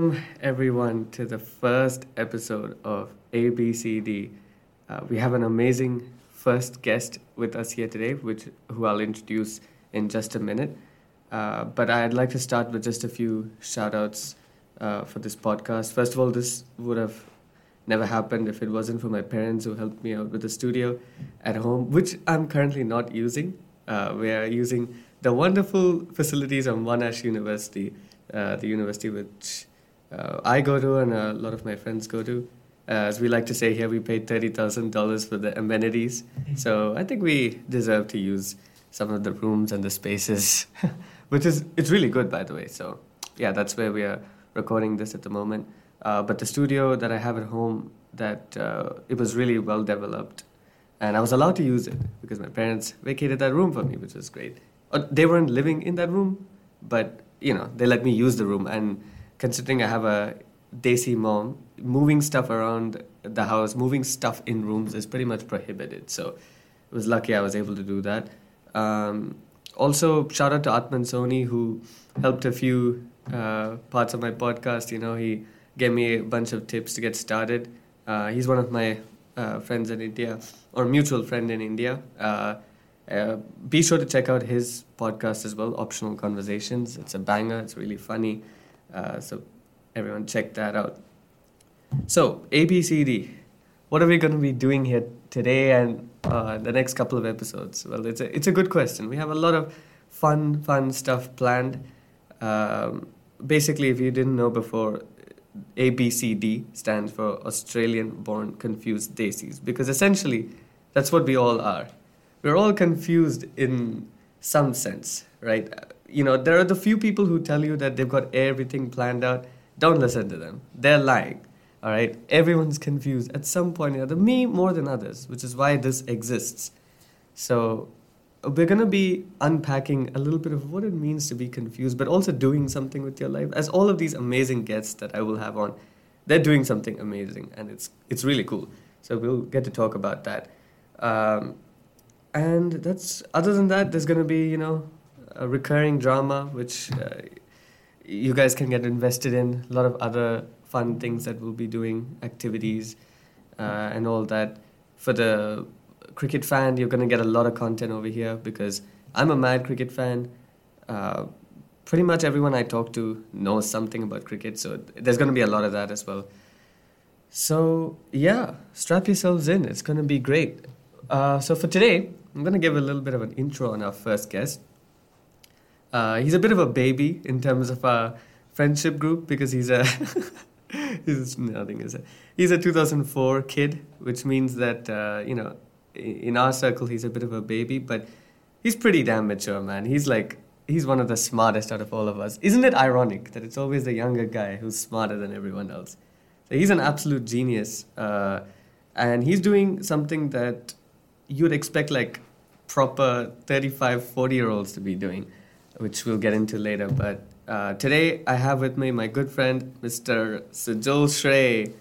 Welcome everyone to the first episode of ABCD. Uh, we have an amazing first guest with us here today, which who I'll introduce in just a minute. Uh, but I'd like to start with just a few shout outs uh, for this podcast. First of all, this would have never happened if it wasn't for my parents who helped me out with the studio at home, which I'm currently not using. Uh, we are using the wonderful facilities of Monash University, uh, the university which uh, I go to and a lot of my friends go to. Uh, as we like to say here, we paid $30,000 for the amenities. So I think we deserve to use some of the rooms and the spaces, which is, it's really good, by the way. So yeah, that's where we are recording this at the moment. Uh, but the studio that I have at home, that uh, it was really well developed, and I was allowed to use it because my parents vacated that room for me, which was great. Uh, they weren't living in that room, but you know they let me use the room. And considering I have a desi mom, moving stuff around the house, moving stuff in rooms is pretty much prohibited. So it was lucky I was able to do that. Um, also, shout out to Atman Soni who helped a few uh, parts of my podcast. You know, he gave me a bunch of tips to get started. Uh, he's one of my uh, friends in India, or mutual friend in India. Uh, uh, be sure to check out his podcast as well, Optional Conversations. It's a banger. It's really funny. Uh, so everyone check that out. So ABCD, what are we going to be doing here today and uh, the next couple of episodes? Well, it's a it's a good question. We have a lot of fun fun stuff planned. Um, basically, if you didn't know before, ABCD stands for Australian Born Confused Desis because essentially that's what we all are. We're all confused in some sense, right? You know, there are the few people who tell you that they've got everything planned out. Don't listen to them. They're lying. All right? Everyone's confused at some point or other. Me more than others, which is why this exists. So we're going to be unpacking a little bit of what it means to be confused, but also doing something with your life. As all of these amazing guests that I will have on, they're doing something amazing, and it's it's really cool. So we'll get to talk about that. Um, and that's other than that, there's going to be you know a recurring drama which uh, you guys can get invested in. A lot of other fun things that we'll be doing, activities, uh, and all that for the cricket fan, you're going to get a lot of content over here because I'm a mad cricket fan. Uh, pretty much everyone I talk to knows something about cricket, so there's going to be a lot of that as well. So, yeah, strap yourselves in. It's going to be great. Uh, so, for today, I'm going to give a little bit of an intro on our first guest. Uh, he's a bit of a baby in terms of our friendship group because he's a he's nothing is he's a 2004 kid, which means that uh, you know in our circle, he's a bit of a baby, but he's pretty damn mature, man. He's like, he's one of the smartest out of all of us. Isn't it ironic that it's always the younger guy who's smarter than everyone else? So he's an absolute genius. Uh, and he's doing something that you'd expect like proper 35, 40 year olds to be doing, which we'll get into later. But uh, today I have with me my good friend, Mr. Sujal Shrey.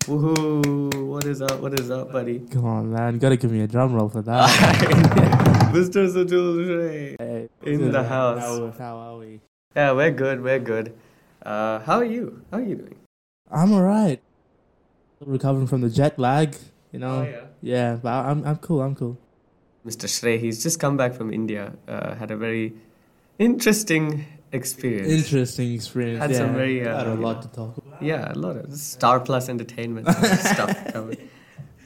Woohoo! What is up? What is up, buddy? Come on, man. You gotta give me a drum roll for that. Mr. Sujal hey, in the house. How, how are we? Yeah, we're good. We're good. Uh, how are you? How are you doing? I'm alright. Recovering from the jet lag, you know. Oh, yeah. Yeah, but I'm I'm cool. I'm cool. Mr. Shrey, he's just come back from India. Uh, had a very interesting experience. Interesting experience. Had yeah, some very, uh, had a lot know. to talk about. Yeah, a lot of Star Plus entertainment stuff covered.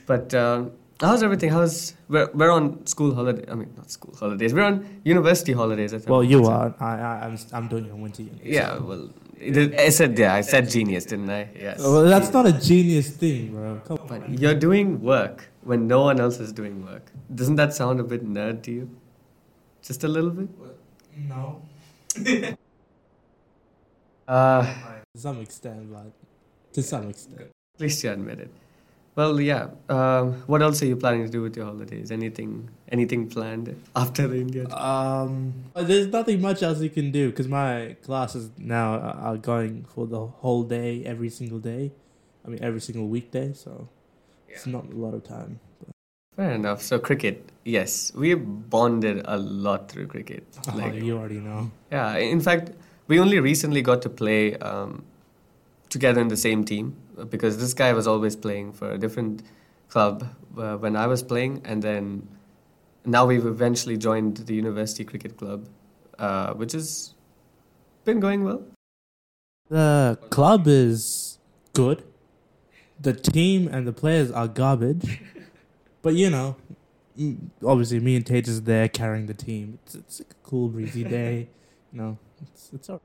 But um, how's everything? How's we're, we're on school holiday? I mean, not school holidays. We're on university holidays. I think. Well, you are. I, I I'm I'm doing your winter uni. Yeah. Well, it- I said yeah. I said genius, didn't I? Yes. Well, that's not a genius thing, bro. Come on. You're doing work when no one else is doing work. Doesn't that sound a bit nerd to you? Just a little bit? No. Uh, To some extent, but to some extent. at least you admit it. Well, yeah. Um, what else are you planning to do with your holidays? Anything, anything planned after the India? trip? Um, there's nothing much else you can do because my classes now are are going for the whole day, every single day. I mean, every single weekday, so it's not a lot of time. Fair enough. So cricket, yes, we bonded a lot through cricket. Oh, you already know. Yeah, in fact, we only recently got to play um, together in the same team uh, because this guy was always playing for a different club uh, when I was playing, and then now we've eventually joined the University Cricket Club, uh, which has been going well. The club is good. The team and the players are garbage. But you know, obviously me and Tate is there carrying the team. It's, it's a cool breezy day. You know, it's it's all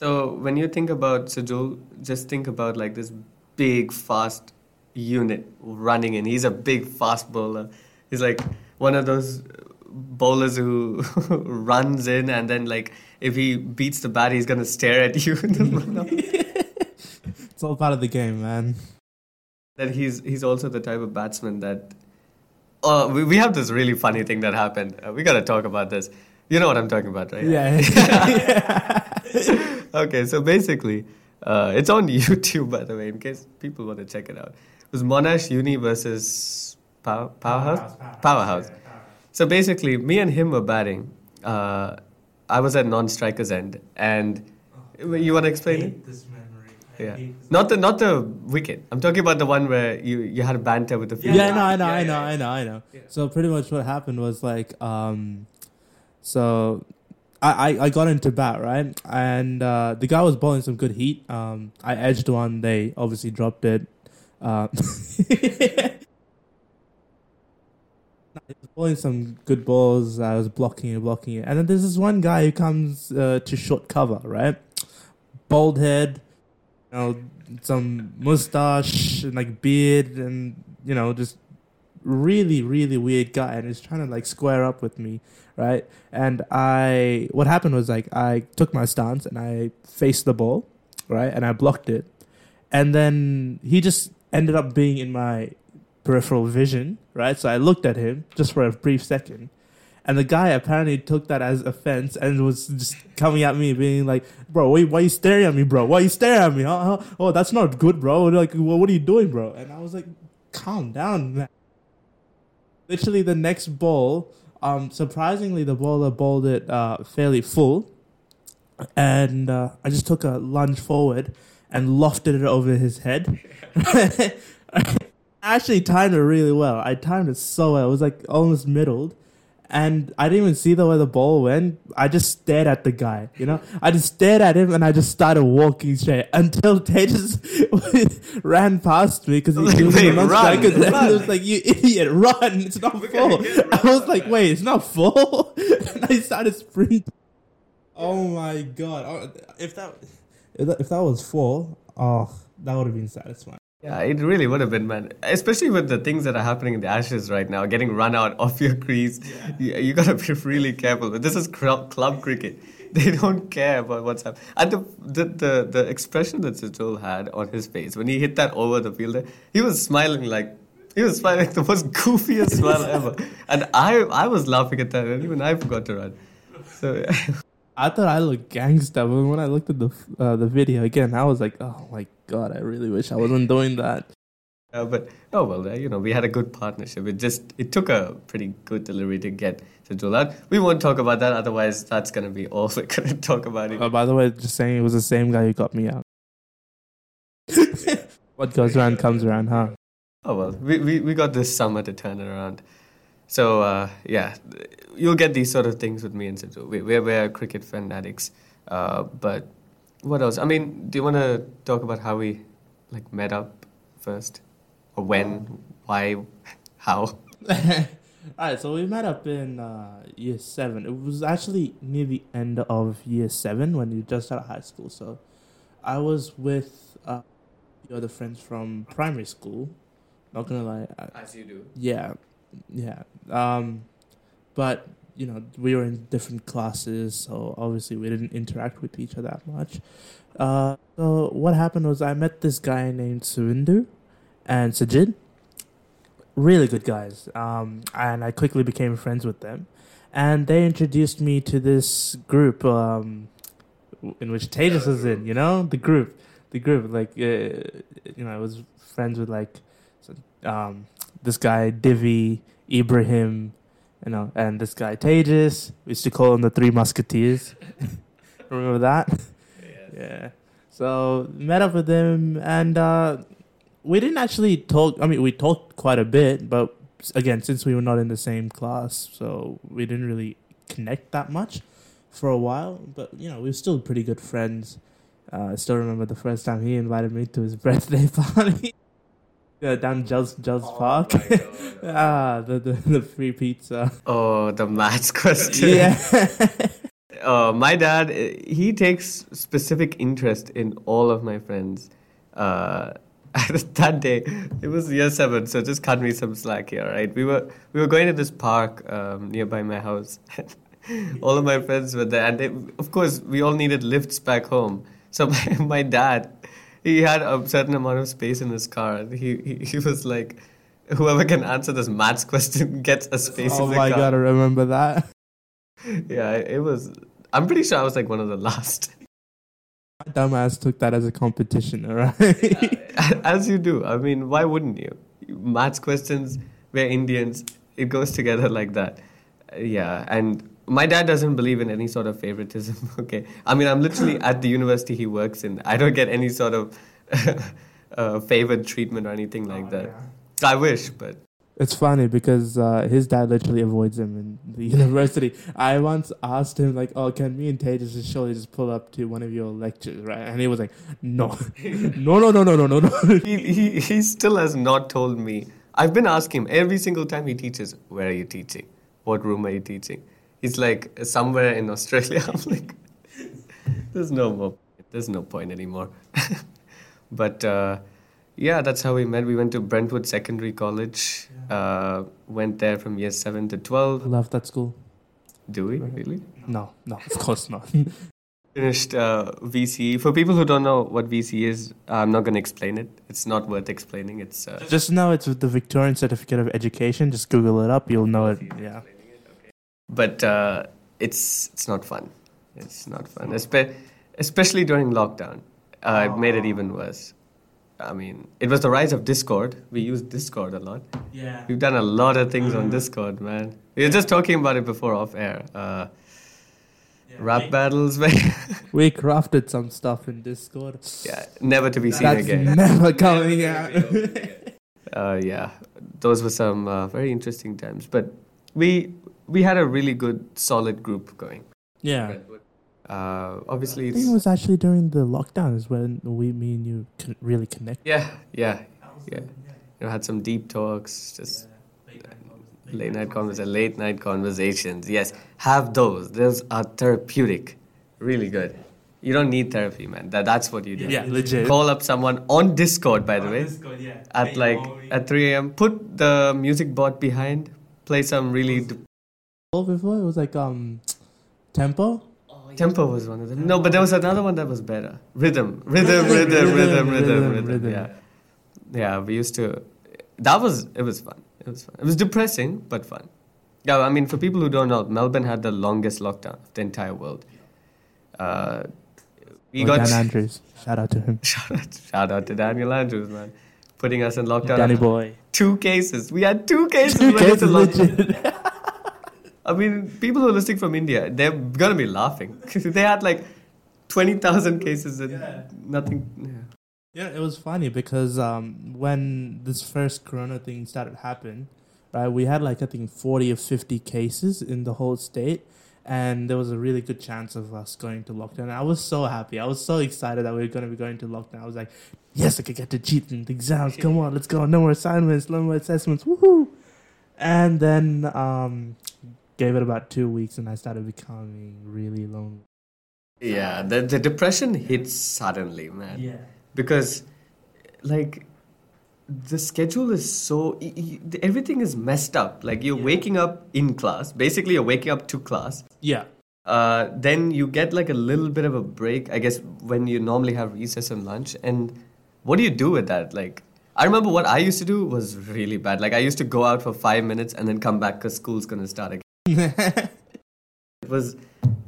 So when you think about Sujal, just think about like this big, fast unit running in. He's a big, fast bowler. He's like one of those bowlers who runs in and then like if he beats the bat, he's gonna stare at you and then run up. it's all part of the game, man. That he's he's also the type of batsman that. Oh, we, we have this really funny thing that happened. Uh, we gotta talk about this. You know what I'm talking about, right? Yeah. okay, so basically, uh, it's on YouTube, by the way, in case people want to check it out. It was Monash Uni versus Power, Powerhouse? Powerhouse. So basically, me and him were batting. Uh, I was at non-striker's end, and you want to explain it? This memory. Yeah, not the not the wicket. I'm talking about the one where you you had a banter with the Yeah, fielder. no, I know, I Yeah, know, yeah, I know, I know. Yeah. So pretty much what happened was like, um, so I, I, I got into bat right, and uh, the guy was bowling some good heat. Um, I edged one, they obviously dropped it. Uh, he was bowling some good balls. I was blocking it, blocking it, and then there's this one guy who comes uh, to short cover, right? Bald head, you know, some mustache and like beard, and you know, just really, really weird guy, and he's trying to like square up with me, right? And I, what happened was like I took my stance and I faced the ball, right, and I blocked it, and then he just ended up being in my peripheral vision, right? So I looked at him just for a brief second. And the guy apparently took that as offense and was just coming at me, being like, "Bro, why, why you staring at me, bro? Why you staring at me? Huh? Oh, that's not good, bro. Like, well, what are you doing, bro?" And I was like, "Calm down, man." Literally, the next ball, um, surprisingly, the bowler bowled it uh, fairly full, and uh, I just took a lunge forward and lofted it over his head. I actually timed it really well. I timed it so well. It was like almost middled. And I didn't even see the way the ball went. I just stared at the guy, you know? I just stared at him and I just started walking straight until Tejas ran past me because he Like, was wait, run. And. I was like, you idiot, run. It's not full. I was like, wait, it's not full? and I started sprinting. Oh my god. Oh, If that, if that, if that was full, oh, that would have been satisfying. Yeah, it really would have been, man. Especially with the things that are happening in the Ashes right now, getting run out off your crease. You, you gotta be really careful. But this is club, club cricket. They don't care about what's happening. And the, the, the, the expression that Sujal had on his face when he hit that over the fielder, he was smiling like he was smiling like the most goofiest smile ever. And I I was laughing at that, and even I forgot to run. So yeah. I thought I looked gangsta, but when I looked at the uh, the video again, I was like, oh my god, I really wish I wasn't doing that. Uh, but oh well, uh, you know, we had a good partnership. It just it took a pretty good delivery to get to do that. We won't talk about that, otherwise that's gonna be all we're gonna talk about. It. Oh, by the way, just saying, it was the same guy who got me out. what goes around comes around, huh? Oh well, we, we we got this summer to turn it around. So uh, yeah, you'll get these sort of things with me and Sidhu. We, we're we're cricket fanatics. Uh, but what else? I mean, do you want to talk about how we like met up first, or when, why, how? Alright, so we met up in uh, year seven. It was actually near the end of year seven when you just started high school. So I was with uh, the other friends from primary school. Not gonna lie, I, As you do. Yeah, yeah. Um, but you know, we were in different classes, so obviously we didn't interact with each other that much. Uh, so what happened was I met this guy named Surindu and Sajid. Really good guys. Um, and I quickly became friends with them, and they introduced me to this group. Um, in which Tejas is in, you know, the group, the group, like, uh, you know, I was friends with like, um, this guy Divi, Ibrahim, you know, and this guy Tejas. We used to call them the Three Musketeers. Remember that? Yeah. So met up with him, and uh, we didn't actually talk. I mean, we talked quite a bit, but again, since we were not in the same class, so we didn't really connect that much for a while. But you know, we were still pretty good friends. Uh, I still remember the first time he invited me to his birthday party. Yeah, down Just Just Park. ah, the, the the free pizza. Oh, the maths question. Yeah. Uh, my dad, uh, he takes specific interest in all of my friends. Uh, that day, it was year seven, so just cut me some slack here, right? We were we were going to this park um, nearby my house. all of my friends were there, and they, of course, we all needed lifts back home. So my, my dad, he had a certain amount of space in his car. He he, he was like, whoever can answer this maths question gets a space oh in the car. Oh my god, I remember that. Yeah, it was. I'm pretty sure I was like one of the last. My dumbass took that as a competition, alright? As you do. I mean, why wouldn't you? Maths questions, we're Indians. It goes together like that. Yeah, and my dad doesn't believe in any sort of favoritism. Okay, I mean, I'm literally at the university he works in. I don't get any sort of uh, favored treatment or anything like that. I wish, but It's funny because uh, his dad literally avoids him in the university. I once asked him like, "Oh, can me and Tejas just surely just pull up to one of your lectures, right?" And he was like, "No, no, no, no, no, no, no, no." he, he he still has not told me. I've been asking him every single time he teaches, "Where are you teaching? What room are you teaching?" He's like somewhere in Australia. I'm like, there's no more. There's no point anymore. but uh, yeah, that's how we met. We went to Brentwood Secondary College. Uh, went there from year seven to twelve. Love that school. Do we really? No, no, of course not. Finished uh, VCE. For people who don't know what VCE is, I'm not going to explain it. It's not worth explaining. It's uh, just know it's the Victorian Certificate of Education. Just Google it up, you'll know it. Yeah. But uh, it's it's not fun. It's not fun, Espe- especially during lockdown. Uh, It made it even worse. I mean, it was the rise of Discord. We use Discord a lot. Yeah. We've done a lot of things on Discord, man. We were just talking about it before off air. Uh, rap battles, man. We crafted some stuff in Discord. yeah, never to be seen That's again. never coming out. uh, yeah, those were some uh, very interesting times. But we we had a really good, solid group going. yeah. Uh, obviously, I it's think it was actually during the lockdown is when we, me and you con- really connected. Yeah, yeah, yeah. You know, had some deep talks, just late night conversations, late night conversations. Yes, have those. Those are therapeutic. Really good. You don't need therapy, man. That that's what you do. Yeah, legit. Call up someone on Discord, by the way, Discord, yeah. at like at 3 a.m. Put the music bot behind. Play some really. d- before it was like um tempo. Tempo was one of them. No, but there was another one that was better. Rhythm, rhythm, rhythm, rhythm, rhythm, rhythm. Yeah, yeah. We used to. That was it. Was fun. It was fun. It was depressing, but fun. Yeah, I mean, for people who don't know, Melbourne had the longest lockdown of the entire world. Uh, we Oh, got Dan Andrews. Shout out to him. shout out, shout out to Daniel Andrews, man, putting us in lockdown. Danny boy. Two cases. We had two cases. when it's a lockdown. I mean, people who are listening from India, they're gonna be laughing. they had like twenty thousand cases and nothing. Yeah. Yeah, it was funny because um, when this first corona thing started happening, right, we had like I think forty or fifty cases in the whole state, and there was a really good chance of us going to lockdown. I was so happy. I was so excited that we were going to be going to lockdown. I was like, yes, I could get to cheat in the exams. Come on, let's go. No more assignments, no more assessments. Woohoo! And then um, gave it about two weeks, and I started becoming really lonely. Yeah, the the depression hits suddenly, man. Yeah. Because, like, the schedule is so everything is messed up. Like you're waking up in class. Basically, you're waking up to class. Yeah. Uh, then you get like a little bit of a break, I guess, when you normally have recess and lunch. And what do you do with that? Like, I remember what I used to do was really bad. Like, I used to go out for five minutes and then come back because school's gonna start again. It was,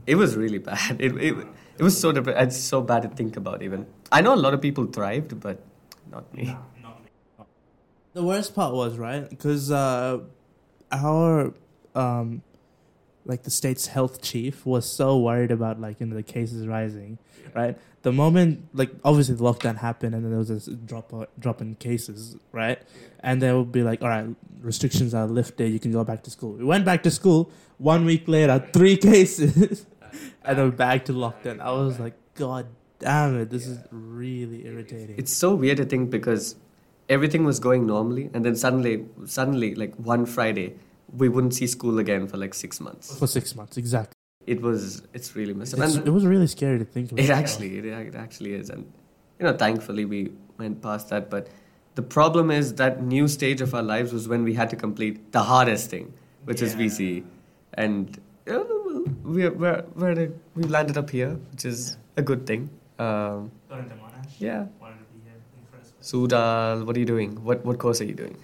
it was really bad. It it, it was so dep- It's so bad to think about. Even I know a lot of people thrived, but not me. The worst part was right because uh, our um, like the state's health chief was so worried about like you know the cases rising, right? The moment like obviously the lockdown happened and then there was this drop uh, drop in cases, right? And they would be like, all right, restrictions are lifted, you can go back to school. We went back to school. One week later, three cases, and then back to lockdown. I was like, God damn it, this is really irritating. It's so weird to think because everything was going normally, and then suddenly, suddenly, like one Friday, we wouldn't see school again for like six months. for six months, exactly. It was, it's really messed up. It's- And it was really scary to think about. it actually, it, it actually is, and you know, thankfully we went past that. But the problem is that new stage of our lives was when we had to complete the hardest thing, which is Yeah. VCE, and you know, we're, we're, we're we landed up here, which is a good thing. Um, yeah. Sujal, what are you doing? What what course are you doing?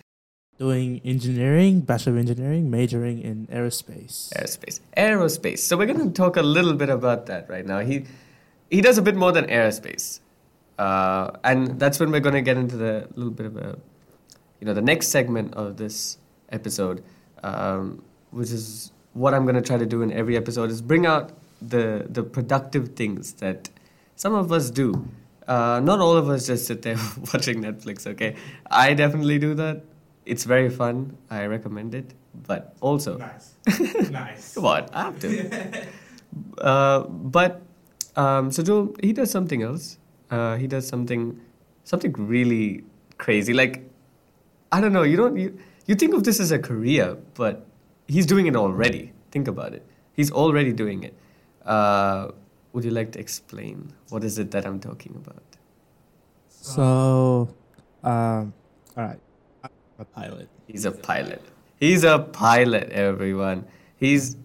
Doing engineering, bachelor of engineering, majoring in aerospace. Aerospace. Aerospace. So we're going to talk a little bit about that right now. He he does a bit more than aerospace, uh, and that's when we're going to get into the little bit of a, you know, the next segment of this episode, um, which is what I'm going to try to do in every episode is bring out the the productive things that some of us do. Uh, not all of us just sit there watching Netflix. Okay, I definitely do that. It's very fun. I recommend it. But also, Nice. nice. Come on, I have to. uh, but um, Sujal, he does something else. Uh, he does something, something really crazy. Like I don't know. You don't you you think of this as a career, but he's doing it already. Think about it. He's already doing it. Uh, would you like to explain what is it that I'm talking about? So, um, all right. I'm a pilot. He's a pilot. He's a pilot, everyone. He's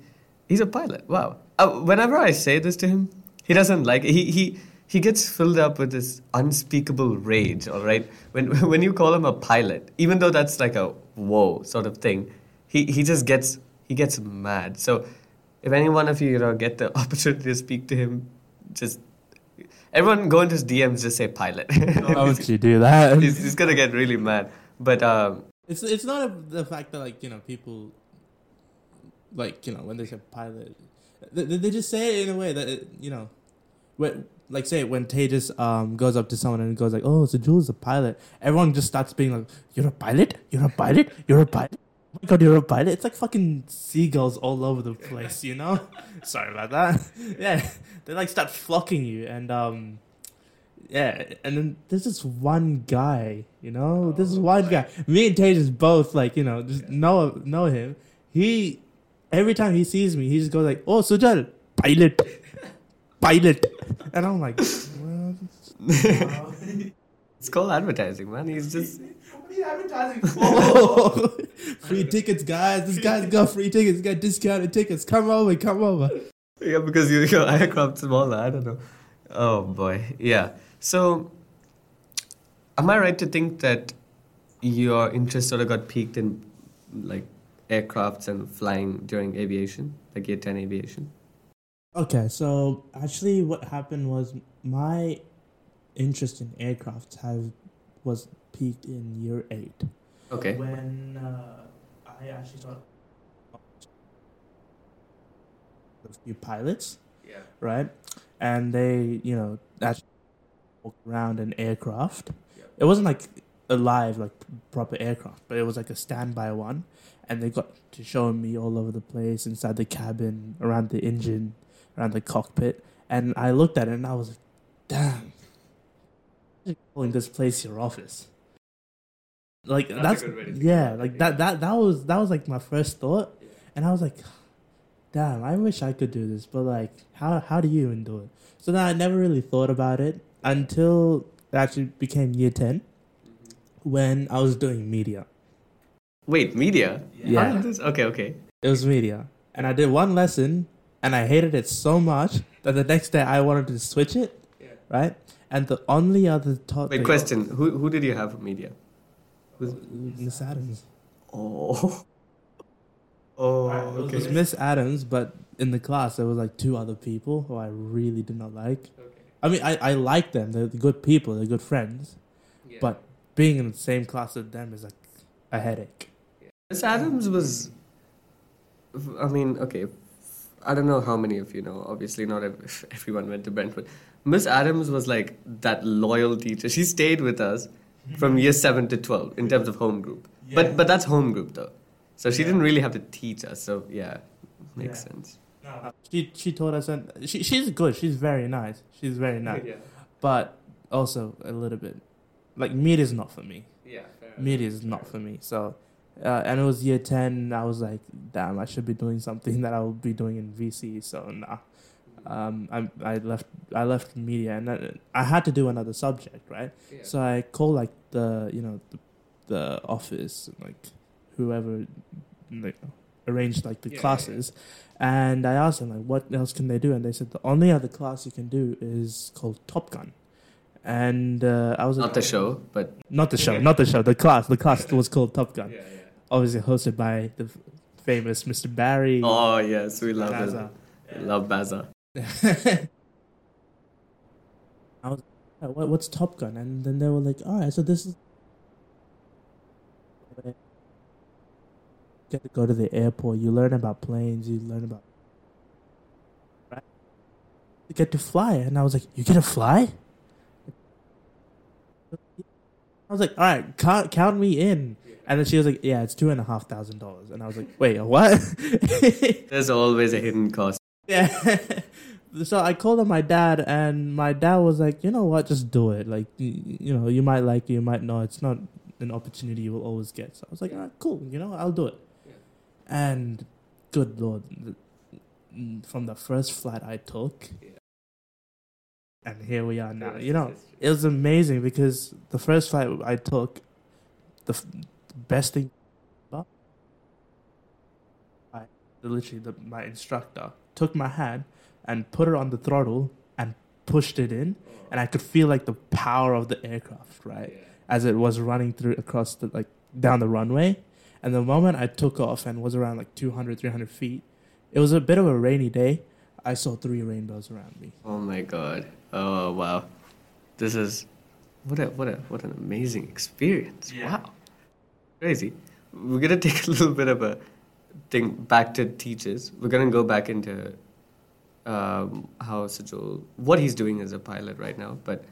he's a pilot. Wow. Uh, whenever I say this to him, he doesn't like it. He he he gets filled up with this unspeakable rage. All right. When when you call him a pilot, even though that's like a whoa sort of thing, he he just gets he gets mad. So if any one of you you know get the opportunity to speak to him, just everyone go into his DMs just say pilot. Why would you do that? he's, he's gonna get really mad. But um, It's it's not a, the fact that like you know people, like you know when they say pilot, they, they they just say it in a way that it, you know, when like say when Tejas um goes up to someone and goes like oh Sujal's a pilot, everyone just starts being like you're a pilot, you're a pilot, you're a pilot. Oh my god, you're a pilot! It's like fucking seagulls all over the place, you know. Sorry about that. Yeah, they like start flocking you, and um, yeah, and then there's this one guy, you know, oh, this is one guy. Me and Tejas both like, you know, just know know him. He every time he sees me, he just goes like, "Oh, Sujal, pilot, pilot," and I'm like, well, it's called advertising, man. He's just "What are you advertising for?" free tickets, guys. This guy's got free tickets. He's got discounted tickets. Come over, come over. yeah because you, your aircraft smaller. I don't know. Oh boy, yeah. So, am I right to think that your interest sort of got peaked in like aircrafts and flying during aviation, like year ten aviation? Okay, so actually, what happened was my interest in aircraft have was peaked in year eight. Okay. When uh, I actually got a few pilots, Yeah. right? And they, you know, actually walked around an aircraft. Yep. It wasn't like a live, like proper aircraft, but it was like a standby one. And they got to show me all over the place, inside the cabin, around the engine, around the cockpit. And I looked at it and I was like, damn, calling this place your office. Like That's that's, good way to think yeah, like yeah. that that that was that was like my first thought, and I was like, damn, I wish I could do this, but like, how how do you even do it? So then I never really thought about it until it actually became year 10 mm-hmm. when I was doing media. Wait, media? Yeah. How this? Okay, okay. It was media, and I did one lesson, and I hated it so much that the next day I wanted to switch it, Yeah. right? And the only other taught Wait, question. Who who did you have for media? Who's, Miss Adams. oh. Oh, It okay. was Miss Adams, but in the class there was like two other people who I really did not like. Okay. I mean, I, I like them. They're good people. They're good friends. Yeah. But being in the same class with them is like a headache. Miss Adams was, I mean, okay, I don't know how many of you know. Obviously, not ev- everyone went to Brentwood. Miss Adams was like that loyal teacher. She stayed with us from hmm. year seven to twelve in terms of home group. Yeah. But but that's home group though, so she Yeah. didn't really have to teach us. So yeah, makes Yeah. She she taught us, and she she's good. She's very nice. She's very nice, but also a little bit like media is not for me. yeah. Media is not for me. So, uh, and it was year ten. I was like, damn, I should be doing something that I will be doing in VC. So nah. Um, I I left I left media and I, I had to do another subject, right? Yeah. So I called like the you know the, the office like whoever like arranged like the Yeah, yeah, classes, and I asked them like what else can they do, and they said the only other class you can do is called Top Gun, and uh, I was Not like, the show, but not the show, not the show, the class, the class was called Top Gun, yeah. obviously hosted by the famous Mr. Barry. Oh yes, we love Baza. it. Love Baza. I was like, what's Top Gun? And then they were like, all right, so this is. Get to go to the airport. You learn about planes. You learn about. Right? You get to fly, and I was like, "You get to fly?" I was like, "All right, count, count me in." And then she was like, "Yeah, it's two and a half thousand dollars." And I was like, "Wait, what?" There's always a hidden cost. Yeah. so I called up my dad, and my dad was like, "You know what? Just do it. Like, you, you know, you might like it, you might not. It's not an opportunity you will always get." So I was like, "All right, cool. You know, I'll do it." Yeah. And good lord, from the first flight I took, Yeah. and here we are now. You know, it was amazing because the first flight I took, the, f- the best thing, I literally the, my instructor took my hand and put it on the throttle and pushed it in, oh. and I could feel like the power of the aircraft right as it was running through across the like down the runway. And the moment I took off and was around like 200, 300 feet, it was a bit of a rainy day. I saw three rainbows around me. Oh my god. Oh wow. This is what a what a what an amazing experience. Yeah. Wow. Crazy. We're gonna take a little bit of a thing back to teachers. We're gonna go back into um, how Sujal what he's doing as a pilot right now. But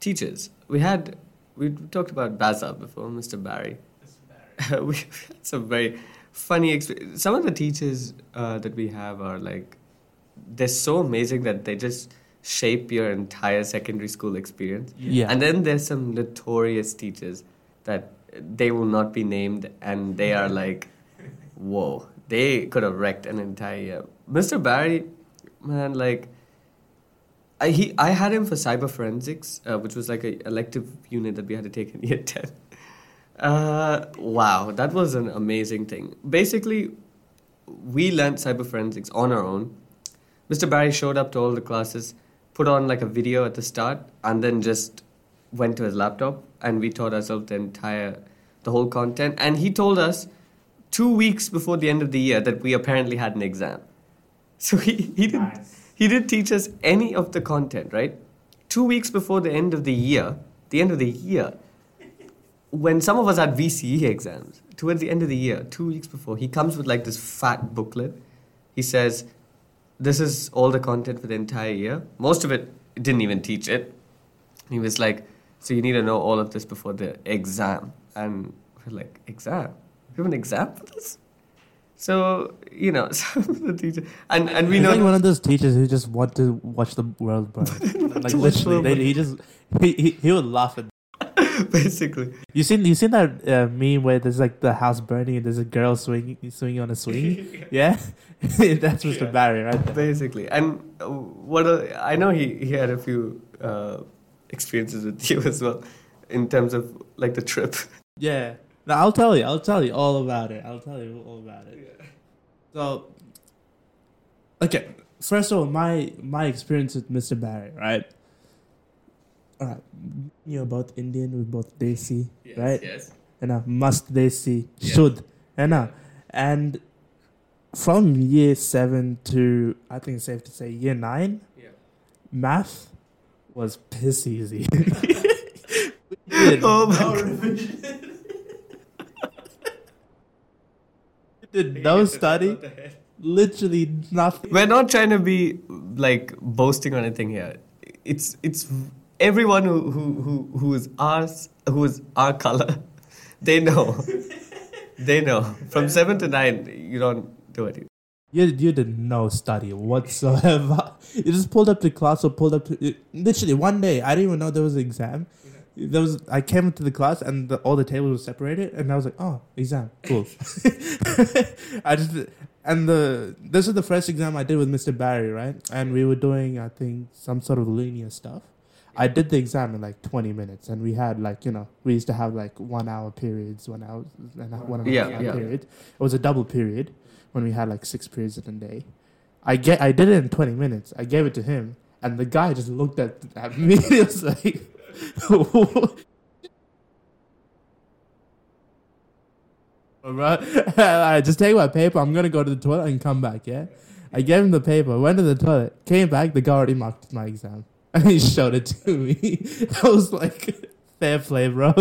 teachers. We had we talked about Baza before, Mr. Barry. we had some very funny experience. Some of the teachers uh, that we have are like they're so amazing that they just shape your entire secondary school experience. Yeah. And then there's some notorious teachers that they will not be named and they are like, whoa, they could have wrecked an entire year. Mr. Barry, man, like, I, he, I had him for cyber forensics, uh, which was like a elective unit that we had to take in year 10. Uh, wow, that was an amazing thing. Basically, we learned cyber forensics on our own. Mr. Barry showed up to all the classes, put on like a video at the start, and then just went to his laptop, and we taught ourselves the entire, the whole content. And he told us two weeks before the end of the year that we apparently had an exam. So he, he didn't he didn't teach us any of the content, right? Two weeks before the end of the year, the end of the year, when some of us had VCE exams, towards the end of the year, two weeks before, he comes with like this fat booklet. He says, This is all the content for the entire year. Most of it didn't even teach it. He was like, So you need to know all of this before the exam. And we're like, Exam? We have an exam for this? So, you know, some of the teachers, and, and we He's know. like one of those teachers who just want to watch the world burn. like literally, they, he just he, he, he would laugh at. basically. You seen you seen that uh, meme where there's like the house burning and there's a girl swinging swinging on a swing? yeah, that's Mr. Barry right there. Basically, and what a, I know he he had a few uh, experiences with you as well, in terms of like the trip. Yeah. Now I'll tell you. I'll tell you all about it. I'll tell you all about it. So, okay. First of all, my my experience with Mr. Barry, right? All right, you're both Indian. We're both Desi, right? Yes. And uh, must Desi, Yeah. should, and uh, and from year seven to I think it's safe to say year nine, Yeah. math was piss easy. We did Oh my no God. revision. Did no study. literally nothing. We're not trying to be like boasting or anything here. It's it's everyone who who who, who is ours who is our color. They know. they know. From seven to nine, you don't do it. You, you did no study whatsoever. You just pulled up to class or pulled up to literally one day. I didn't even know there was an exam. There was I came into the class and the, all the tables were separated, and I was like, "Oh, exam, cool." I just and the this is the first exam I did with Mr. Barry, right? And we were doing I think some sort of linear stuff. I did the exam in like 20 minutes, and we had like you know we used to have like one hour periods, one hour one half Yeah, hour yeah. period. It was a double period when we had like six periods in a day. I get I did it in 20 minutes. I gave it to him, and the guy just looked at, at me. He was like, Alright, I just take my paper. I'm gonna go to the toilet and come back. Yeah, I gave him the paper. Went to the toilet. Came back. The guy already marked my exam, and he showed it to me. I was like, "Fair play, bro."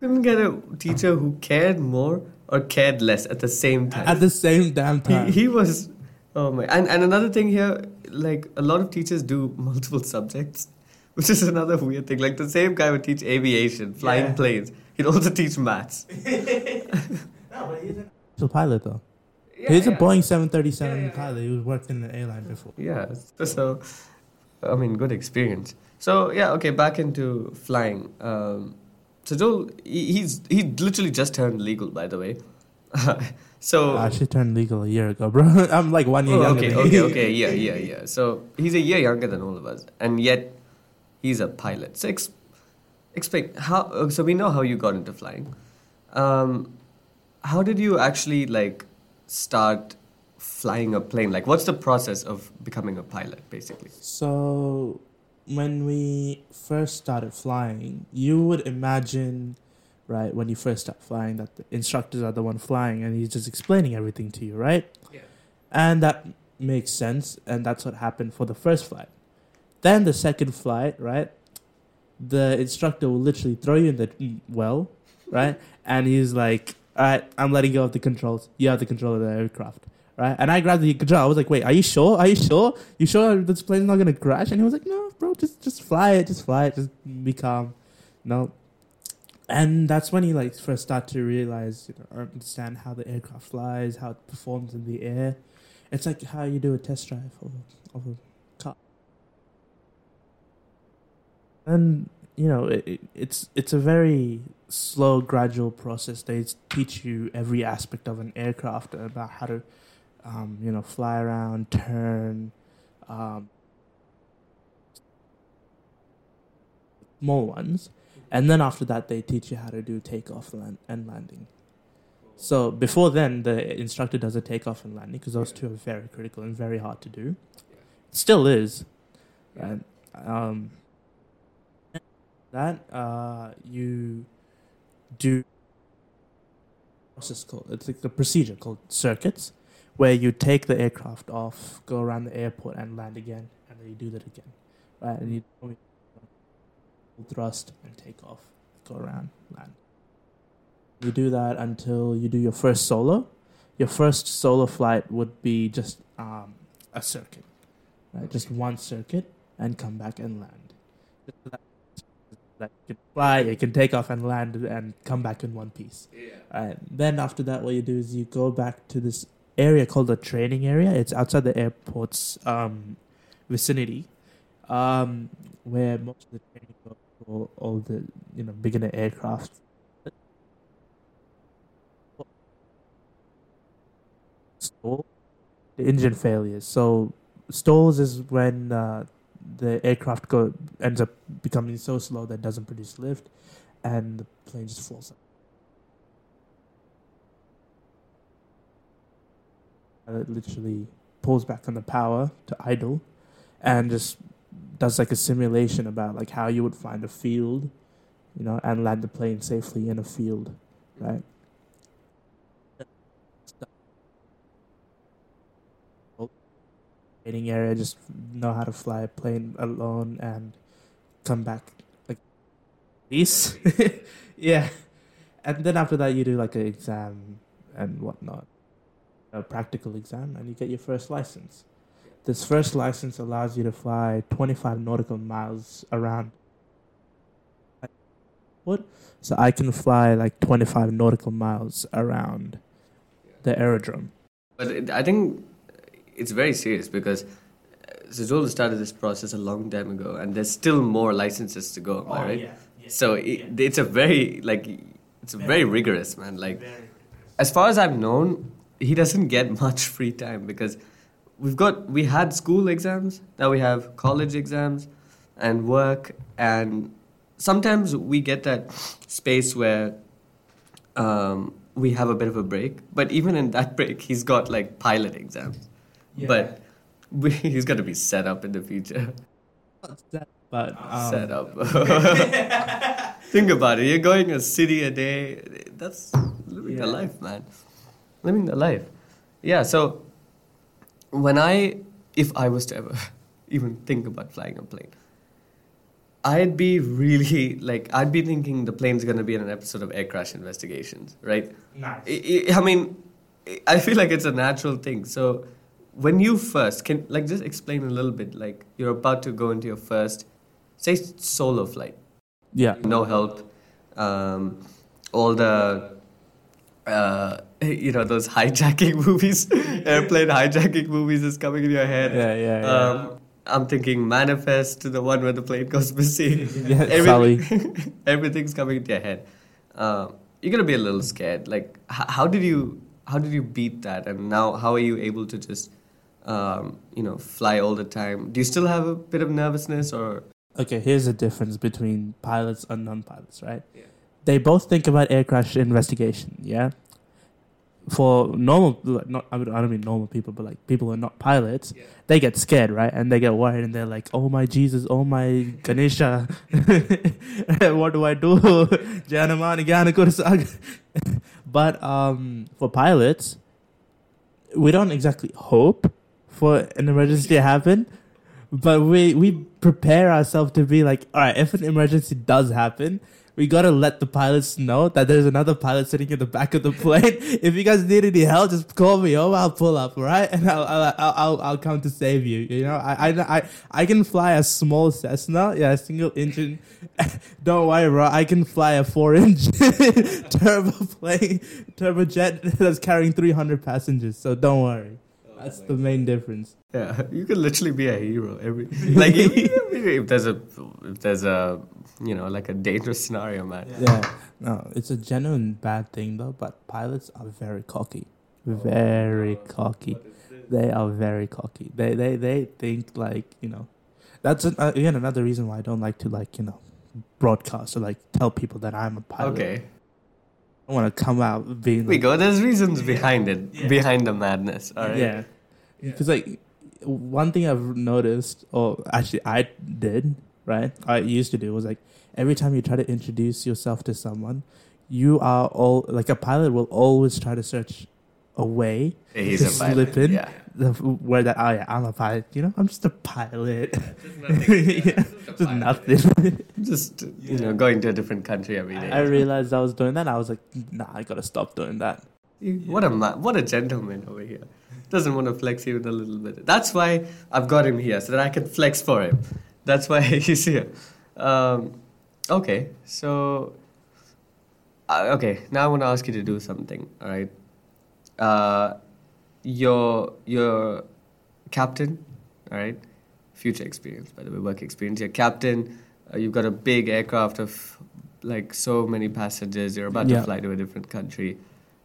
Couldn't get a teacher who cared more or cared less at the same time. At the same damn time. he was oh my and, and another thing here like a lot of teachers do multiple subjects which is another weird thing like the same guy would teach aviation flying Yeah. planes he'd also teach maths no, but he's a pilot though. He's a Boeing 737 pilot. He was worked in the airline before. yeah so i mean good experience so yeah okay back into flying um, Sujal, he, he's he literally just turned legal by the way so I actually turned legal a year ago, bro. I'm like one year Oh, younger okay, than okay, okay, yeah, yeah, yeah. So he's a year younger than all of us, and yet he's a pilot. So ex- explain how. uh, So we know how you got into flying. Um, how did you actually like start flying a plane? Like, what's the process of becoming a pilot, basically? So, when we first started flying, you would imagine, right, when you first start flying, that the instructors are the one flying and he's just explaining everything to you, right? Yeah. And that makes sense, and that's what happened for the first flight. Then the second flight, right? The instructor will literally throw you in the mm, well, right? and he's like, "All right, I'm letting go of the controls. You have the control of the aircraft." Right, and I grabbed the control. I was like, "Wait, are you sure? Are you sure? You sure this plane's not gonna crash?" And he was like, "No, bro, just just fly it, just fly it, just be calm." No, and that's when he like first started to realize, you know, understand how the aircraft flies, how it performs in the air. It's like how you do a test drive of a, of a car. And you know, it, it, it's it's a very slow, gradual process. They teach you every aspect of an aircraft about how to, um, you know, fly around, turn, um, small ones, and then after that, they teach you how to do takeoff land, and landing. So before then, the instructor does a takeoff and landing because those two are very critical and very hard to do. Still is, and um, that uh, you do process called it's like the procedure called circuits, where you take the aircraft off, go around the airport, and land again, and then you do that again, right? And you thrust and take off, go around, land. You do that until you do your first solo. Your first solo flight would be just um, a circuit, right? Just one circuit, and come back and land. That that you can fly, you can take off and land and come back in one piece. Alright. Then after that, what you do is you go back to this area called the training area. It's outside the airport's um, vicinity, um, where most of the training goes for all the you know beginner aircraft. Stall, the engine failures. So stalls is when uh, the aircraft go ends up becoming so slow that it doesn't produce lift, and the plane just falls. Up. It literally pulls back on the power to idle, and just does like a simulation about like how you would find a field, you know, and land the plane safely in a field, right? Training area, just know how to fly a plane alone and come back like peace. yeah, and then after that you do like an exam and whatnot. A practical exam, and you get your first license. This first license allows you to fly 25 nautical miles around. What? So I can fly like 25 nautical miles around the aerodrome. But it, I think it's very serious because uh, Sujal started this process a long time ago, and there's still more licenses to go. Am I right? So it, it's a very like it's very rigorous, man. Like as far as I've known, he doesn't get much free time because we've got we had school exams, now we have college exams and work and sometimes we get that space where um, we have a bit of a break. But even in that break, he's got like pilot exams. Yeah. But we, he's got to be set up in the future. But um, set up. Think about it. You're going a city a day. That's living Yeah. life, man. Living the life. Yeah. So when I, if I was to ever even think about flying a plane, I'd be really like I'd be thinking the plane's gonna be in an episode of Air Crash Investigations, right? Nice. I, I I mean, I feel like it's a natural thing. So when you first can like just explain a little bit, like you're about to go into your first, say solo flight, Yeah. no help, um, all the. Uh, you know those hijacking movies, airplane hijacking movies is coming in your head. Yeah, yeah, yeah. Um, I'm thinking manifest to the one where the plane goes missing. Yeah, Everything, everything's coming into your head. Um, you're gonna be a little scared. Like, h- how did you how did you beat that? And now, how are you able to just um, you know fly all the time? Do you still have a bit of nervousness, or Okay, here's the difference between pilots and non-pilots, right? Yeah. They both think about air crash investigation, yeah. For normal, not I, don't mean normal people, but like people who are not pilots, Yeah. they get scared, right? And they get worried, and they're like, "Oh my Jesus, oh my Ganesha, what do I do?" But um, for pilots, we don't exactly hope for an emergency to happen, but we we prepare ourselves to be like, all right, if an emergency does happen, we gotta let the pilots know that there's another pilot sitting in the back of the plane. if you guys need any help, just call me. Oh, I'll pull up, right? and I'll I'll I'll, I'll, I'll come to save you. You know, I, I I I can fly a small Cessna, yeah, a single engine. Don't worry, bro. I can fly a four engine turbo plane, turbojet that's carrying 300 passengers. So don't worry. That's the main difference. yeah, you can literally be a hero. Every like if there's a if there's a you know like a dangerous scenario, man. Yeah, no, it's a genuine bad thing though. But pilots are very cocky, very cocky. They are very cocky. They they they think like you know. That's an, uh, again another reason why I don't like to like you know broadcast or like tell people that I'm a pilot. Okay, I want to come out being we go. There's reasons behind it, Yeah. behind the madness. All right. yeah, because like one thing I've noticed, or actually I did right, I used to do was like every time you try to introduce yourself to someone, you are all like a pilot will always try to search a way He's to a pilot. slip in Yeah. The, where that oh yeah I'm a pilot you know I'm just a pilot yeah, just nothing Just you know, going to a different country every day. I realized I was doing that I was like nah I gotta stop doing that what a ma- what a gentleman over here. Doesn't want to flex even a little bit. That's why I've got him here so that I can flex for him. That's why he's here. Um, okay, so uh, okay. Now I want to ask you to do something. All right. Uh, your your captain. All right. Future experience, by the way, work experience. Your captain. Uh, you've got a big aircraft of like so many passengers. You're about Yeah. to fly to a different country.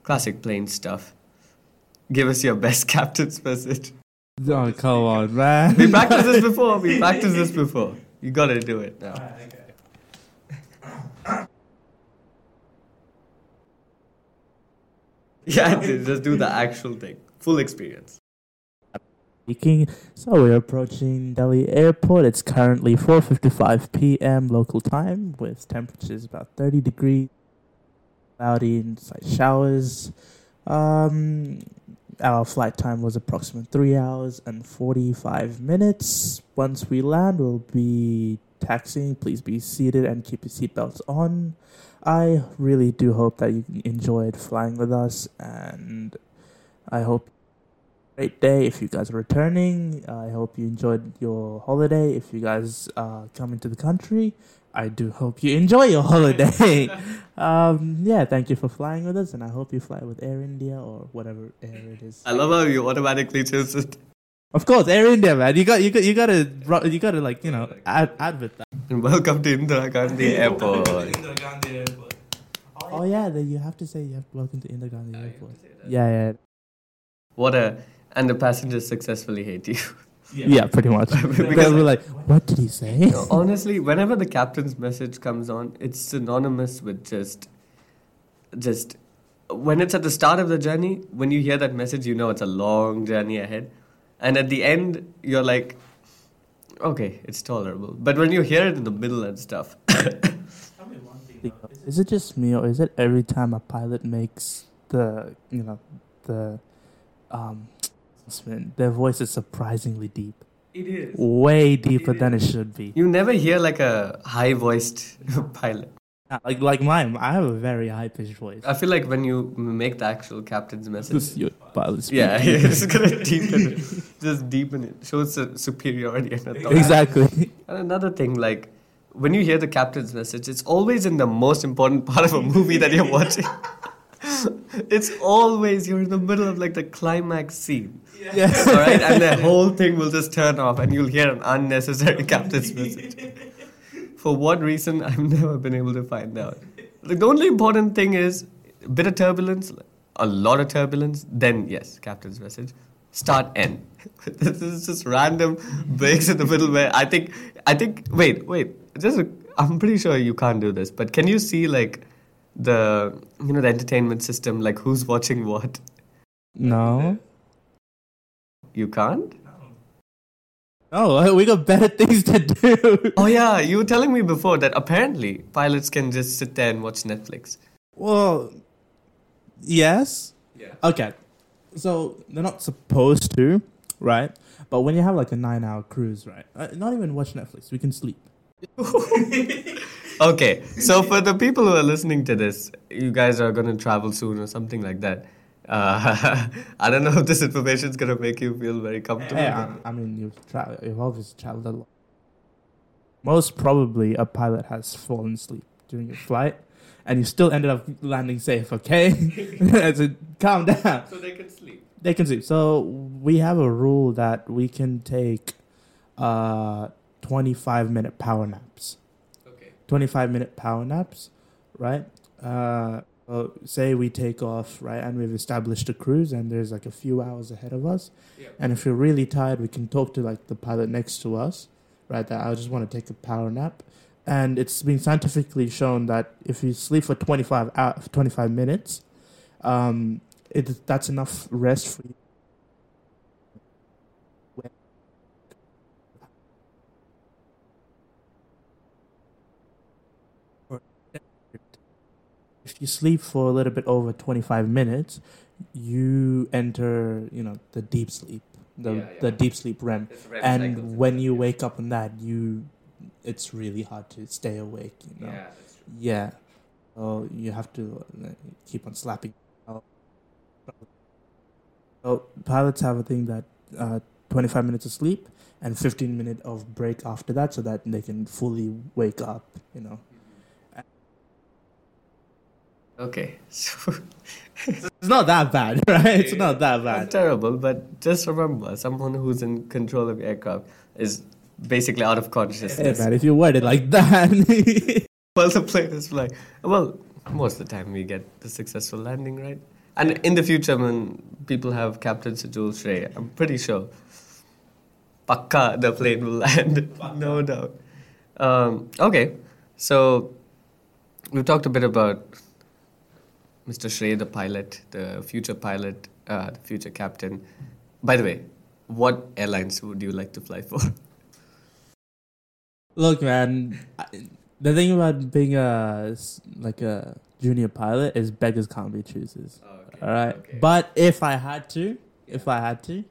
Classic plane stuff. Give us your best captain's message. oh come on man We practiced this before. We practiced this before. You gotta do it now. Yeah, just do the actual thing. Full experience. Speaking. So we're approaching Delhi Airport. It's currently 4:55 p.m. local time, with temperatures about 30 degrees, cloudy and slight showers. Um, our flight time was approximately three hours and 45 minutes. Once we land, we'll be taxiing. Please be seated and keep your seatbelts on. I really do hope that you enjoyed flying with us, and I hope great day. If you guys are returning, I hope you enjoyed your holiday. If you guys are coming to the country, I do hope you enjoy your holiday. um, yeah, thank you for flying with us, and I hope you fly with Air India or whatever air it is. I love how you automatically choose it. Of course, Air India, man. You got you got you gotta you gotta like you know ad advert that. And welcome to Indira Gandhi Airport. Oh yeah, then you have to say you have to welcome to Indira Gandhi Airport. that. Yeah, yeah, What a and the passengers successfully hate you. yeah, pretty much. Because- we're like, "What did he say?" Honestly, whenever the captain's message comes on, it's synonymous with just, just when it's at the start of the journey. When you hear that message, you know it's a long journey ahead, and at the end, you're like, okay, it's tolerable. But when you hear it in the middle and stuff, Is it just me, or is it every time a pilot makes the you know the um announcement, their voice is surprisingly deep, it is. way deeper It than it should be. You never hear like a high-voiced pilot. Like like mine, I have a very high pitched voice. I feel like when you make the actual captain's message, This your pilot yeah, speaking. it's gonna deepen it. Just deepen it. Shows the superiority and authority. exactly. And another thing, like when you hear the captain's message, it's always in the most important part of a movie that you're watching. it's always you're in the middle of like the climax scene, Yeah. all right, and the whole thing will just turn off, and you'll hear an unnecessary captain's message. For what reason, I've never been able to find out. Like, the only important thing is a bit of turbulence, a lot of turbulence. Then yes, captain's message. Start end. this is just random breaks in the middle where I think I think wait wait just I'm pretty sure you can't do this, but can you see like the you know the entertainment system like who's watching what? No. You can't. No, Oh, we got better things to do. Oh yeah, you were telling me before that apparently pilots can just sit there and watch Netflix. Well, yes. Yeah. Okay. So they're not supposed to, right? But when you have like a nine hour cruise, right? Uh, not even watch Netflix. We can sleep. Okay, so for the people who are listening to this, you guys are going to travel soon or something like that. Uh, I don't know if this information is going to make you feel very comfortable. Hey, I, I mean, you've, tra- you've obviously traveled a lot. Most probably, a pilot has fallen asleep during your flight, and you still ended up landing safe. Okay, so calm down. so they can sleep. They can sleep. So we have a rule that we can take uh, twenty-five minute power naps. Okay. 25 minute power naps, right? Uh, well, say we take off, right, and we've established a cruise, and there's like a few hours ahead of us. Yeah. And if we're really tired, we can talk to like the pilot next to us, right? That I just want to take a power nap. And it's been scientifically shown that if you sleep for 25 hours, 25 minutes, um, it that's enough rest for you. If you sleep for a little bit over 25 minutes, you enter, you know, the deep sleep, the Yeah, the deep sleep REM. And when you wake up in that, you it's really hard to stay awake, you know. true. Yeah. So you have to keep on slapping. So pilots have a thing that uh, 25 minutes of sleep and 15 minute of break after that, so that they can fully wake up. You know. Okay, so It's not that bad, right? It's not that not bad. terrible, but just remember, someone who's in control of aircraft is basically out of consciousness. man, if you word it like that, While the plane is flying. Well, most of the time we get the successful landing, right? And in the future, when people have Captain Sujal Shrey, I'm pretty sure, pakka, the plane will land, no doubt. Um, okay, so we've talked a bit about Mr. Shrey, the pilot, the future pilot, uh, the future captain. By the way, what airlines would you like to fly for? Look, man. I- The thing about being a like a junior pilot is beggars can't be choosers. All right. But if I had to, if I had to,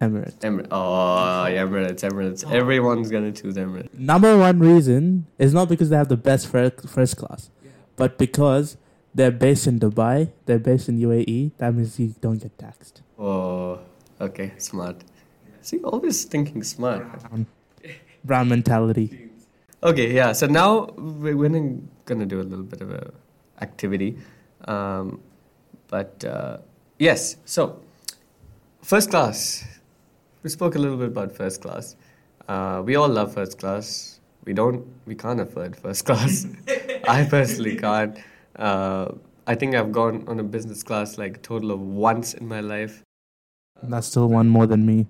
Emirates. Emirates. Oh, Emirates, Emirates. Everyone's gonna choose Emirates. Number one reason is not because they have the best first, first class, but because they're based in Dubai, they're based in UAE. That means you don't get taxed. Oh, Okay, smart. See, always thinking smart. Brown, brown mentality. Okay, yeah. So now we're gonna, do a little bit of a activity, um, but uh, yes. So first class. We spoke a little bit about first class. Uh, we all love first class. We don't. We can't afford first class. I personally can't. Uh, I think I've gone on a business class like a total of once in my life. That's still one more than me.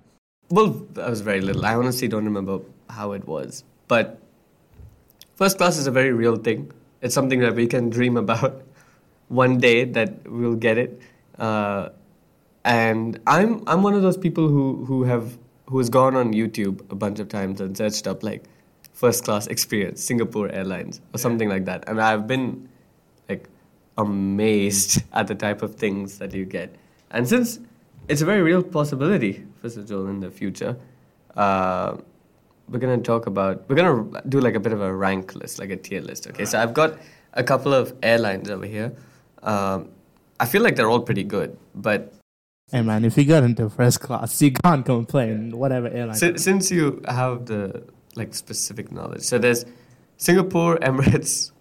Well, I was very little. I honestly don't remember how it was. But first class is a very real thing. It's something that we can dream about one day that we'll get it. Uh, and I'm I'm one of those people who who have who has gone on YouTube a bunch of times and searched up like first class experience Singapore Airlines or something like that. And I've been like amazed at the type of things that you get. And since it's a very real possibility for Sujal in the future, uh, we're gonna talk about we're gonna do like a bit of a rank list, like a tier list. Okay, so I've got a couple of airlines over here. Um, I feel like they're all pretty good, but Hey man, if you got into first class, you can't complain. Whatever airline. si- since you have the like specific knowledge, so there's Singapore, Emirates,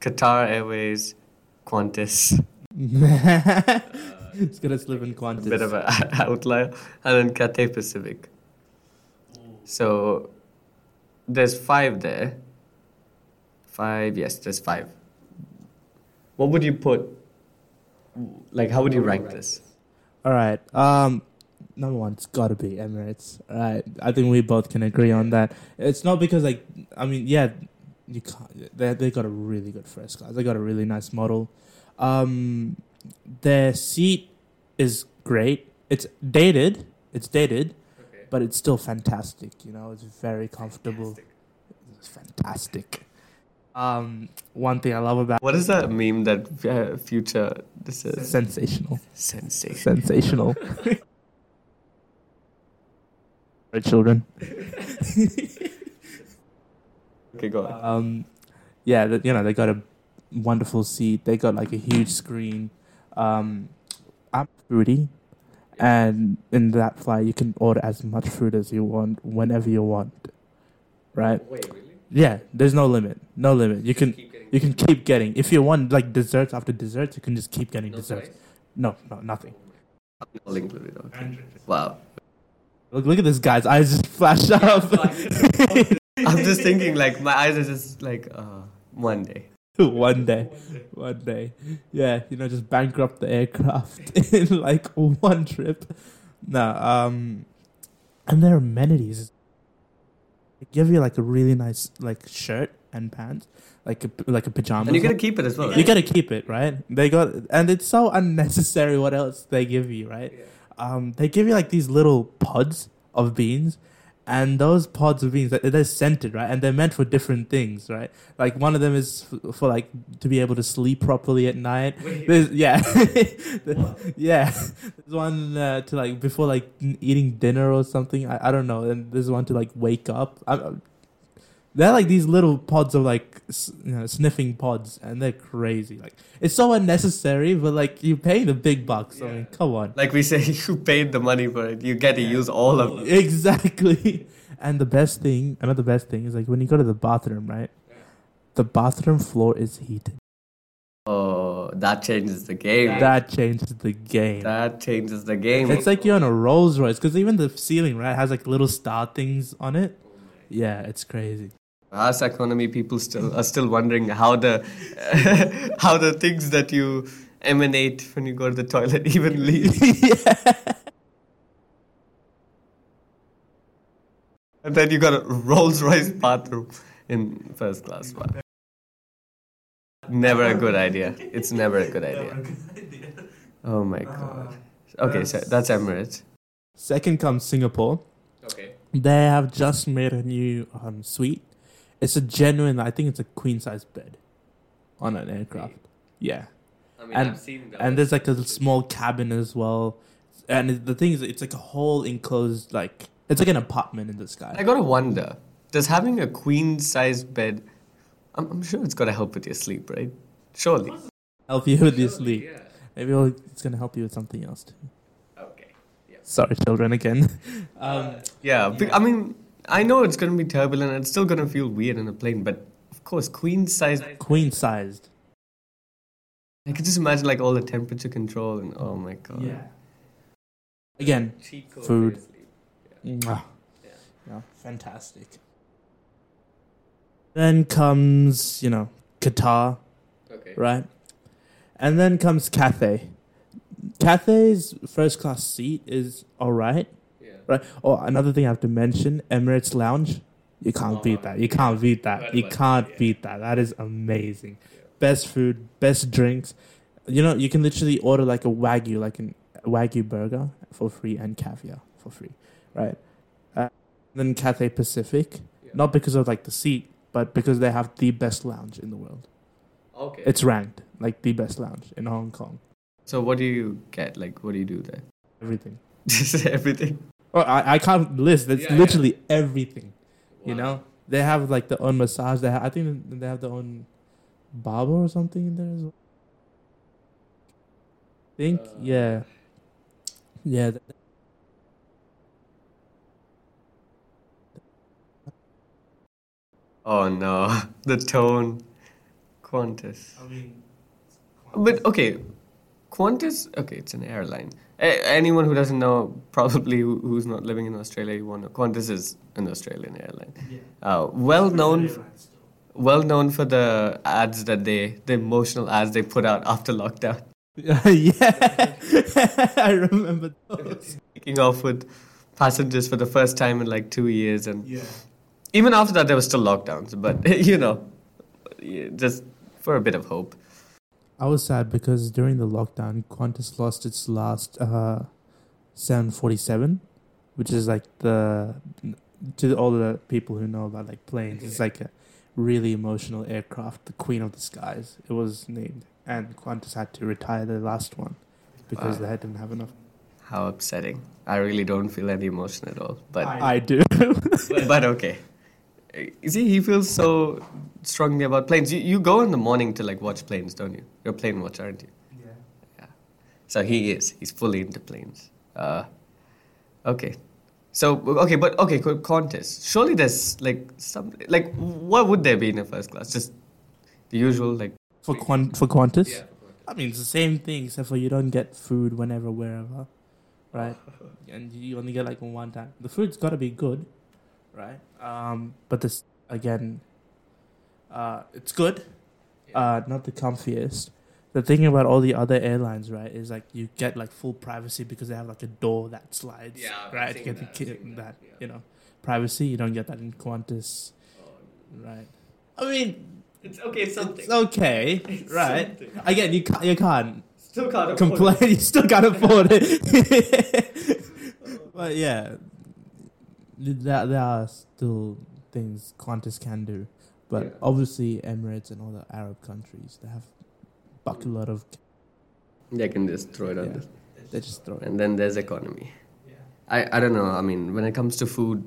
Qatar Airways, Qantas, it's gonna live in Qantas. a bit of an outlier, and then Cathay Pacific. So there's five there. Five, yes, there's five. What would you put? Like, how would you rank this? All right. Um, number one, it's got to be Emirates. All right. I think we both can agree on that. It's not because like I mean, yeah, you can't. They they got a really good first class. They got a really nice model. Um, their seat is great. It's dated. It's dated, but it's still fantastic. You know, it's very comfortable. It's fantastic. Um, one thing I love about What is that meme that uh, future this is sensational. sensation? sensational. For children. Okay, go on. Um, yeah, the, you know they got a wonderful seat. They got like a huge screen. Um, I'm foodie, and in that flight you can order as much food as you want whenever you want. Right? Wait, really? Yeah, there's no limit. No limit. You can you can keep getting. If you want like desserts after desserts, you can just keep getting desserts. No, no, nothing. All included. Okay. Wow. Look, look at this guy's eyes just flash up. I'm just thinking, like, my eyes are just like, uh, one day. one day, one day, yeah, you know, just bankrupt the aircraft in like one trip. No, um, and their amenities they give you like a really nice like shirt and pants, like a like a pajama. And you gotta keep it as well. you gotta keep it right. They got, and it's so unnecessary. What else they give you, right? Um, they give you like these little pods of beans, and those pods of beans they- they're scented, right? And they're meant for different things, right? Like one of them is f- for like to be able to sleep properly at night. Yeah, yeah. There's one uh, to like before like eating dinner or something. I, I don't know. And there's one to like wake up. I- they're like these little pods of like you know, sniffing pods, and they're crazy. Like it's so unnecessary, but like you pay the big bucks. I mean, come on. Like we say, you paid the money for it. You get to use all of it. Exactly. And the best thing, another best thing is like when you go to the bathroom, right? The bathroom floor is heated. Oh, that changes the game. That changes the game. That changes the game. It's like you're on a Rolls Royce because even the ceiling, right, has like little star things on it. Yeah, it's crazy. Us economy people still are still wondering how the how the things that you emanate when you go to the toilet even leave. And then you got a Rolls Royce bathroom in first class. Wow. Never a good idea. It's never a good idea. Oh my god. Okay, so that's Emirates. Second comes Singapore. Okay. They have just made a new um, suite. It's a genuine, I think it's a queen size bed on an aircraft. Yeah. I mean, And- I've seen that. and there's like a small cabin as well. And the thing is, it's like a whole enclosed, like it's like an apartment in the sky. I gotta wonder, does having a queen size bed, I'm, I'm sure it's gotta help with your sleep, right? Surely. Help you with your sleep. Maybe it's gonna help you with something else too. Okay. Yeah. Sorry, children, again. Um, Yeah, be- I mean, I know it's gonna be turbulent. It's still gonna feel weird in a plane, but of course, queen size. queen sized. I can just imagine like all the temperature control and oh my god. Yeah. Again, Cheat code Food. for your sleep. mwah. Yeah. Yeah, fantastic. Then comes, you know, Qatar, Okay. right? And then comes Cathay. Cathay's first class seat is alright, Yeah. Right? Oh, another thing I have to mention Emirates Lounge. You can't Oh, beat that. You can't beat that. You can't yeah. beat that. That is amazing. Yeah. Best food, best drinks. You know, you can literally order like a wagyu, like an a wagyu burger for free and caviar for free, right? Uh, then Cathay Pacific, Yeah. not because of like the seat, but because they have the best lounge in the world. Okay. It's ranked like the best lounge in Hong Kong. so what do you get? Like, what do you do there? Everything. Just everything. Oh, I, I can't list. It's Yeah, yeah. literally everything. You know, they have like their own massage. They have, I think they have their own barber or something in there as well. Think Uh, yeah, yeah. th- Oh no, the tone. Qantas. I mean, But okay, Qantas. Okay, it's an airline. A- anyone who doesn't know, probably who- who's not living in Australia, you won't know. Qantas is an Australian airline. Uh, well known, well known for the ads that they, the emotional ads they put out after lockdown. yeah, I remember those. Kicking off with passengers for the first time in like two years, and Yeah. even after that there were still lockdowns. But you know, just for a bit of hope. I was sad because during the lockdown, Qantas lost its last uh, 747, which is like the to all the people who know about like planes. It's like a really emotional aircraft, the queen of the skies. It was named, and Qantas had to retire the last one because Wow. they didn't have enough. How upsetting! I really don't feel any emotion at all. But I do. but, but okay. Uh, You see, he feels so strongly about planes. You, you go in the morning to like watch planes, don't you? You're a plane watcher, aren't you? Yeah. yeah. So he is. He's fully into planes. Uh, okay. So okay, but okay, co- Qantas. Surely there's like some like what would there be in a first class? Just the usual like. for Qan- for Qantas. Yeah. I mean, it's the same thing, except for you don't get food whenever, wherever, right? and you only get like one time. The food's got to be good, right? Um, but this again, uh, it's good. Uh, not the comfiest. The thing about all the other airlines, right, is like you get like full privacy because they have like a door that slides, Yeah, I've right? You get that, the I've kid seen that, that, yeah. you know, privacy. You don't get that in Qantas, right? I mean, It's okay. Something. It's okay, right? something. Again, you can't, you can't Still can't complain. You still can't afford it. but yeah, there, there are still things Qantas can do. But Yeah. obviously, Emirates and all the Arab countries, they have bucket lot of. They can just throw it on Yeah. this. They just throw it. And then there's economy. Yeah. I, I don't know. I mean, when it comes to food,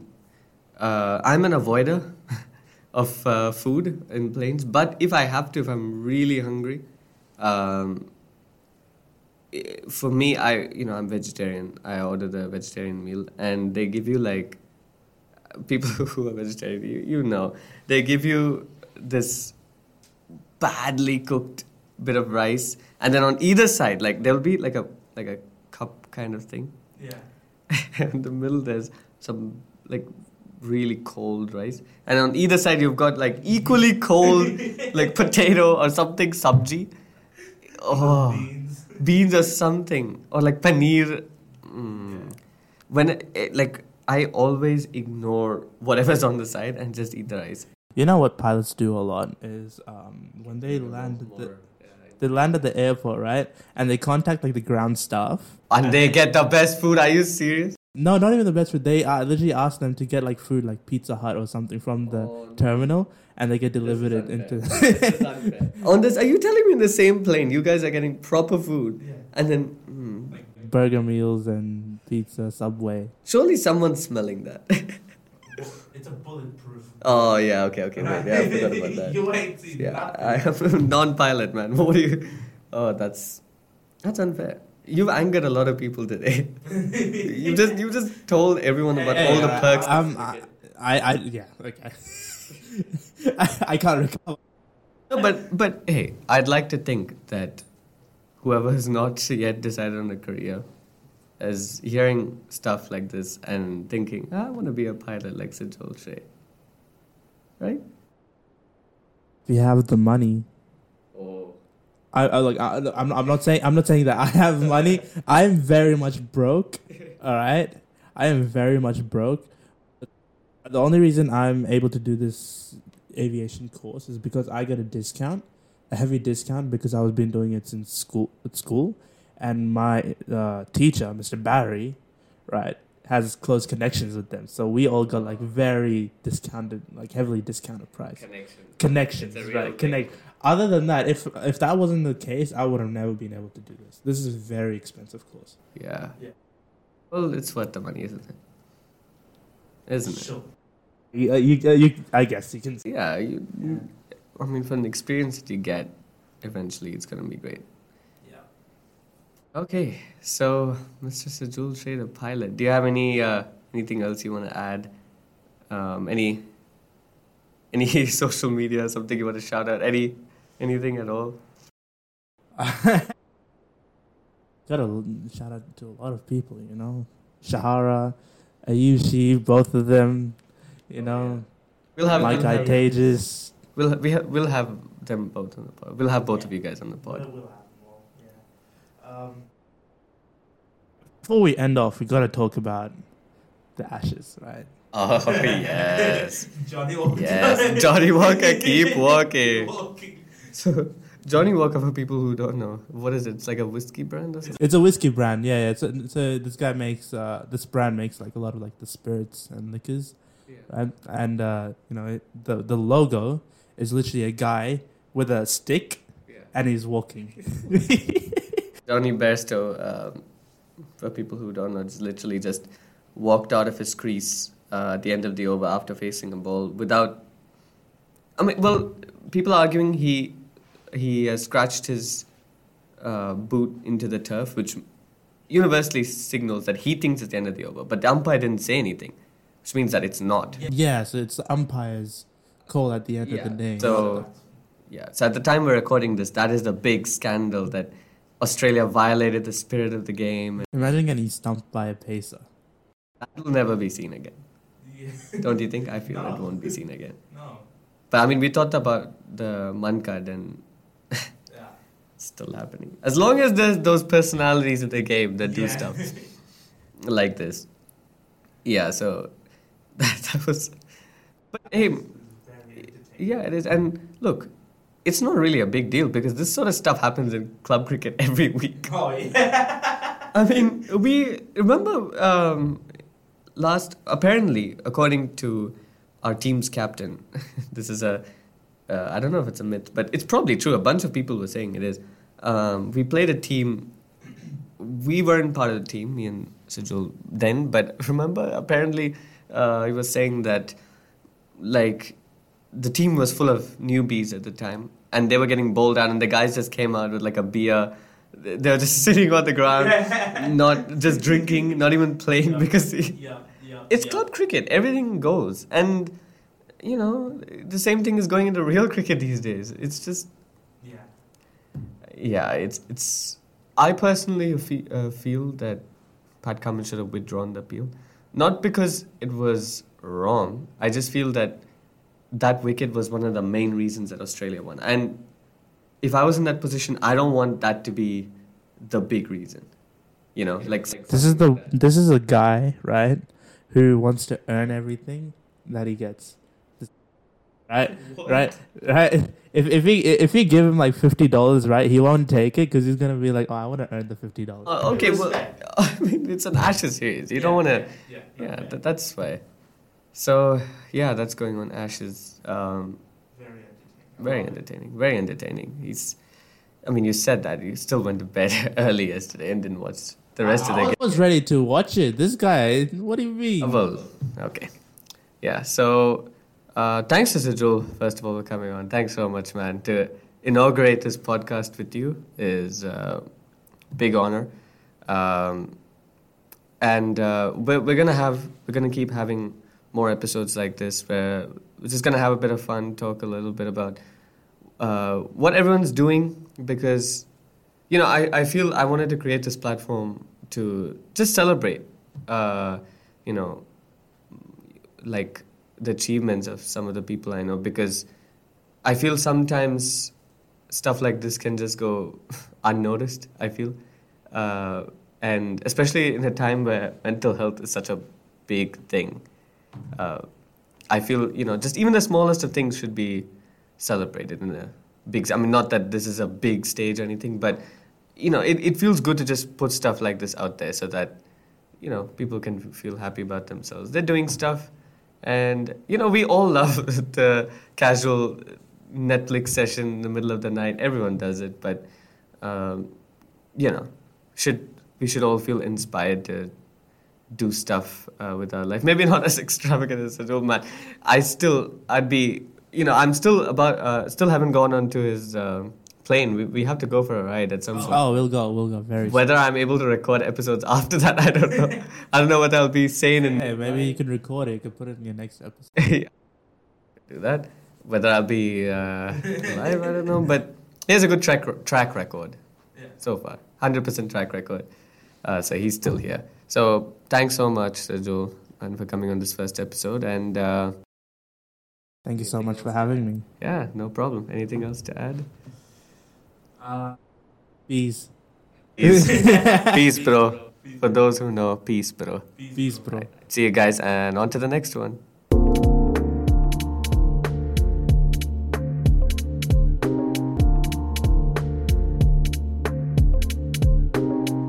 uh, I'm an avoider of uh, food in planes. But if I have to, if I'm really hungry, um, for me, I you know I'm vegetarian. I order the vegetarian meal, and they give you like people who are vegetarian. You, you know, they give you this badly cooked bit of rice, and then on either side, like there'll be like a like a cup kind of thing Yeah. in the middle there's some like really cold rice and on either side you've got like equally cold like potato or something sabji oh beans or something or like paneer mm. when it, it- like i always ignore whatever's on the side and just eat the rice You know what pilots do a lot is um, when they land at the they land at the airport, right? And they contact like the ground staff. and they get the best food are you serious No, not even the best food. They uh, literally ask them to get like food, like Pizza Hut or something from the Oh, no. terminal, and they get delivered it into. on this are you telling me in the same plane you guys are getting proper food and then mm, burger meals and pizza, Subway. Surely someone's smelling that. It's a bulletproof. oh yeah, okay, okay, wait, yeah, I forgot about that. you ain't seen Yeah, I am non-pilot, man. What do you? Oh, that's that's unfair. You've angered a lot of people today. you just you just told everyone about all the Yeah, perks. Um, I, I, I, yeah, okay. I, I can't recover. No, but but hey, I'd like to think that whoever has not yet decided on a career is hearing stuff like this and thinking, "Ah, I want to be a pilot like Sujal Shrey. Right? If you have the money, Oh. I, I like. I, I'm. I'm not saying. I'm not saying that I have money. I'm very much broke. All right. I am very much broke. The only reason I'm able to do this aviation course is because I get a discount, a heavy discount, because I was been doing it since school. At school, and my uh, teacher, Mr. Barry, right, has close connections with them. So we all got like very discounted, like heavily discounted price Connection. connections, It's a real right? Connect. Other than that, if if that wasn't the case, I would have never been able to do this. This is a very expensive course. Yeah. Yeah. Well, it's worth the money, isn't it? Isn't it? You, uh, you, uh, you, I guess you can. Yeah. You, you- I mean, from the experience that you get, eventually it's going to be great. Yeah. Okay, so Mr. Sujal Shrey, the pilot, do you have any uh, anything else you want to add? Um, any any social media, something you want to shout out? Any anything at all? Got to shout out to a lot of people, you know, Shahara, Ayushi, both of them, you know, We'll have Mike we'll have, Itages. we'll, we ha- we'll have them both on the pod. We'll have both of you guys on the pod. Um, before we end off, we got to talk about the Ashes, right? Oh yes, Johnnie Walker. yes, Johnnie Walker, keep walking. So Johnnie Walker, for people who don't know, what is it? It's like a whiskey brand or something. It's a whiskey brand, yeah. yeah. It's a, so this guy makes uh, this brand makes like a lot of like the spirits and liquors, right? And uh, you know it, the the logo is literally a guy with a stick Yeah. and he's walking. Jonny Bairstow, um, for people who don't know, just literally just walked out of his crease uh, at the end of the over after facing a ball without. I mean, well, people are arguing he he uh, scratched his uh, boot into the turf, which universally signals that he thinks it's the end of the over. But the umpire didn't say anything, which means that it's not. yeah, so it's the umpire's call at the end Yeah, of the day. so- Yeah. So at the time we're recording this, that is the big scandal that Australia violated the spirit of the game. imagine getting stumped by a pacer. That will never be seen again. Don't you think? I feel it won't be seen again. No. But I mean, we talked about the Mankad and Yeah. it's still happening. As long as there's those personalities in the game that do stuff like this. Yeah, so that, that was. But hey, yeah, it is. And look, it's not really a big deal because this sort of stuff happens in club cricket every week. Oh yeah. I mean, we remember um, last. Apparently, according to our team's captain, this is a. Uh, I don't know if it's a myth, but it's probably true. A bunch of people were saying it is. Um, we played a team. We weren't part of the team, me and Sujal then, but remember, apparently, uh, he was saying that, like, the team was full of newbies at the time, and they were getting bowled out, and the guys just came out with like a beer. They were just sitting on the ground, not just drinking, not even playing because Yeah. Yeah. it's club cricket. Everything goes, and you know the same thing is going into real cricket these days. It's just Yeah. yeah, it's it's. I personally fe- uh, feel that Pat Cummins should have withdrawn the appeal, not because it was wrong. I just feel that that wicket was one of the main reasons that Australia won. And if I was in that position, I don't want that to be the big reason. You know, like This is the this is a guy right who wants to earn everything that he gets. Right, right, right. If if he if you give him like fifty dollars, right, he won't take it because he's gonna be like, oh, I want to earn the fifty dollars. Uh, okay, well, I mean, it's an Ashes series. You don't want to. Yeah, that, that's why. So yeah, that's going on Ashes. Um, very entertaining. Very entertaining. Very entertaining. He's. I mean, you said that you still went to bed early yesterday and didn't watch the rest of the game. I game. was ready to watch it. This guy, what do you mean? Uh, Well, okay. Yeah. So, uh, thanks to Sujal first of all for coming on. Thanks so much, man. To inaugurate this podcast with you is uh, big honor. Um, and uh, we're, we're gonna have we're gonna keep having more episodes like this where we're just gonna have a bit of fun, talk a little bit about uh, what everyone's doing because you know I, I feel I wanted to create this platform to just celebrate uh, you know like the achievements of some of the people I know because I feel sometimes stuff like this can just go unnoticed. I feel, uh, and especially in a time where mental health is such a big thing, uh, I feel you know just even the smallest of things should be celebrated in a big. I mean, not that this is a big stage or anything, but you know, it, it feels good to just put stuff like this out there so that you know people can feel happy about themselves. They're doing stuff and, you know, we all love the casual Netflix session in the middle of the night. Everyone does it. But, um, you know, should we should all feel inspired to do stuff uh, with our life. Maybe not as extravagant as a old man. I still, I'd be, you know, I'm still about, uh, still haven't gone onto his. Uh, plane. We, we have to go for a ride at some point. Oh, we'll go. We'll go very. Whether I'm able to record episodes after that, I don't know. I don't know what I'll be saying. And Hey, maybe you can record it. You can put it in your next episode. yeah. do that. Whether I'll be uh, live, I don't know. But he has a good track track record yeah. so far. Hundred percent track record. Uh, so he's still here. So thanks so much, Joel, and for coming on this first episode. And uh, Thank you so much for having me. yeah, no problem. Anything else to add? Uh, peace. Peace, peace, bro. For those who know, peace, bro. Peace, bro. See you guys, and on to the next one.